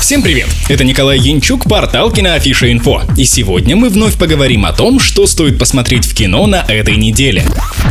Всем привет! Это Николай Янчук, портал Киноафиша Инфо. И сегодня мы вновь поговорим о том, что стоит посмотреть в кино на этой неделе.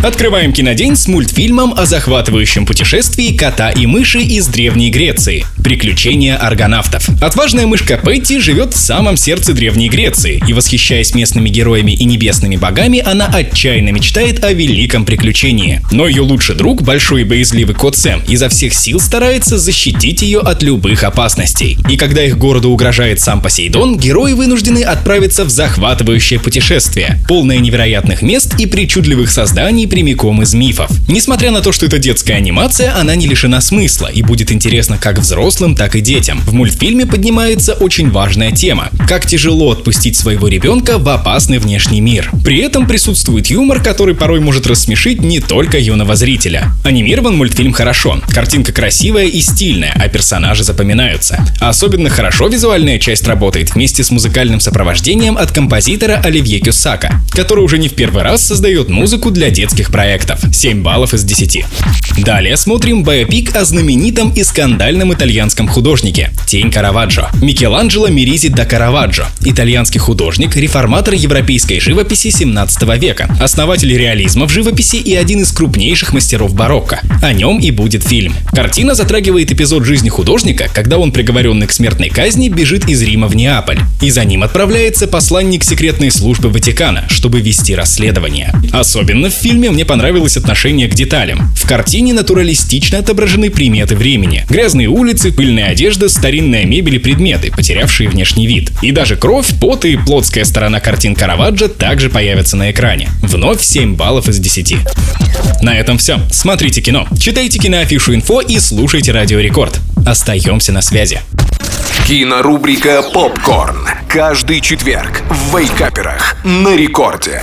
Открываем кинодень с мультфильмом о захватывающем путешествии кота и мыши из Древней Греции. Приключения аргонавтов. Отважная мышка Петти живет в самом сердце Древней Греции, и восхищаясь местными героями и небесными богами, она отчаянно мечтает о великом приключении. Но ее лучший друг, большой и боязливый кот Сэм, изо всех сил старается защитить ее от любых опасностей. И когда их городу угрожает сам Посейдон, герои вынуждены отправиться в захватывающее путешествие, полное невероятных мест и причудливых созданий прямиком из мифов. Несмотря на то, что это детская анимация, она не лишена смысла и будет интересна как взрослым, так и детям. В мультфильме поднимается очень важная тема – как тяжело отпустить своего ребенка в опасный внешний мир. При этом присутствует юмор, который порой может рассмешить не только юного зрителя. Анимирован мультфильм хорошо, картинка красивая и стильная, а персонажи запоминаются. Особенно Особенно хорошо визуальная часть работает вместе с музыкальным сопровождением от композитора Оливье Кюсака, который уже не в первый раз создает музыку для детских проектов. 7 баллов из 10. Далее смотрим биопик о знаменитом и скандальном итальянском художнике «Тень Караваджо». Микеланджело Меризи да Караваджо – итальянский художник, реформатор европейской живописи 17 века, основатель реализма в живописи и один из крупнейших мастеров барокко. О нем и будет фильм. Картина затрагивает эпизод жизни художника, когда он приговоренный к смертной казни бежит из Рима в Неаполь, и за ним отправляется посланник секретной службы Ватикана, чтобы вести расследование. Особенно в фильме мне понравилось отношение к деталям. В картине натуралистично отображены приметы времени. Грязные улицы, пыльная одежда, старинная мебель и предметы, потерявшие внешний вид. И даже кровь, пот и плотская сторона картин Караваджо также появятся на экране. Вновь 7 баллов из 10. На этом все. Смотрите кино, читайте киноафишу инфо и слушайте Радио Рекорд. Остаемся на связи. Кинорубрика «Попкорн». Каждый четверг в Вейкаперах на рекорде.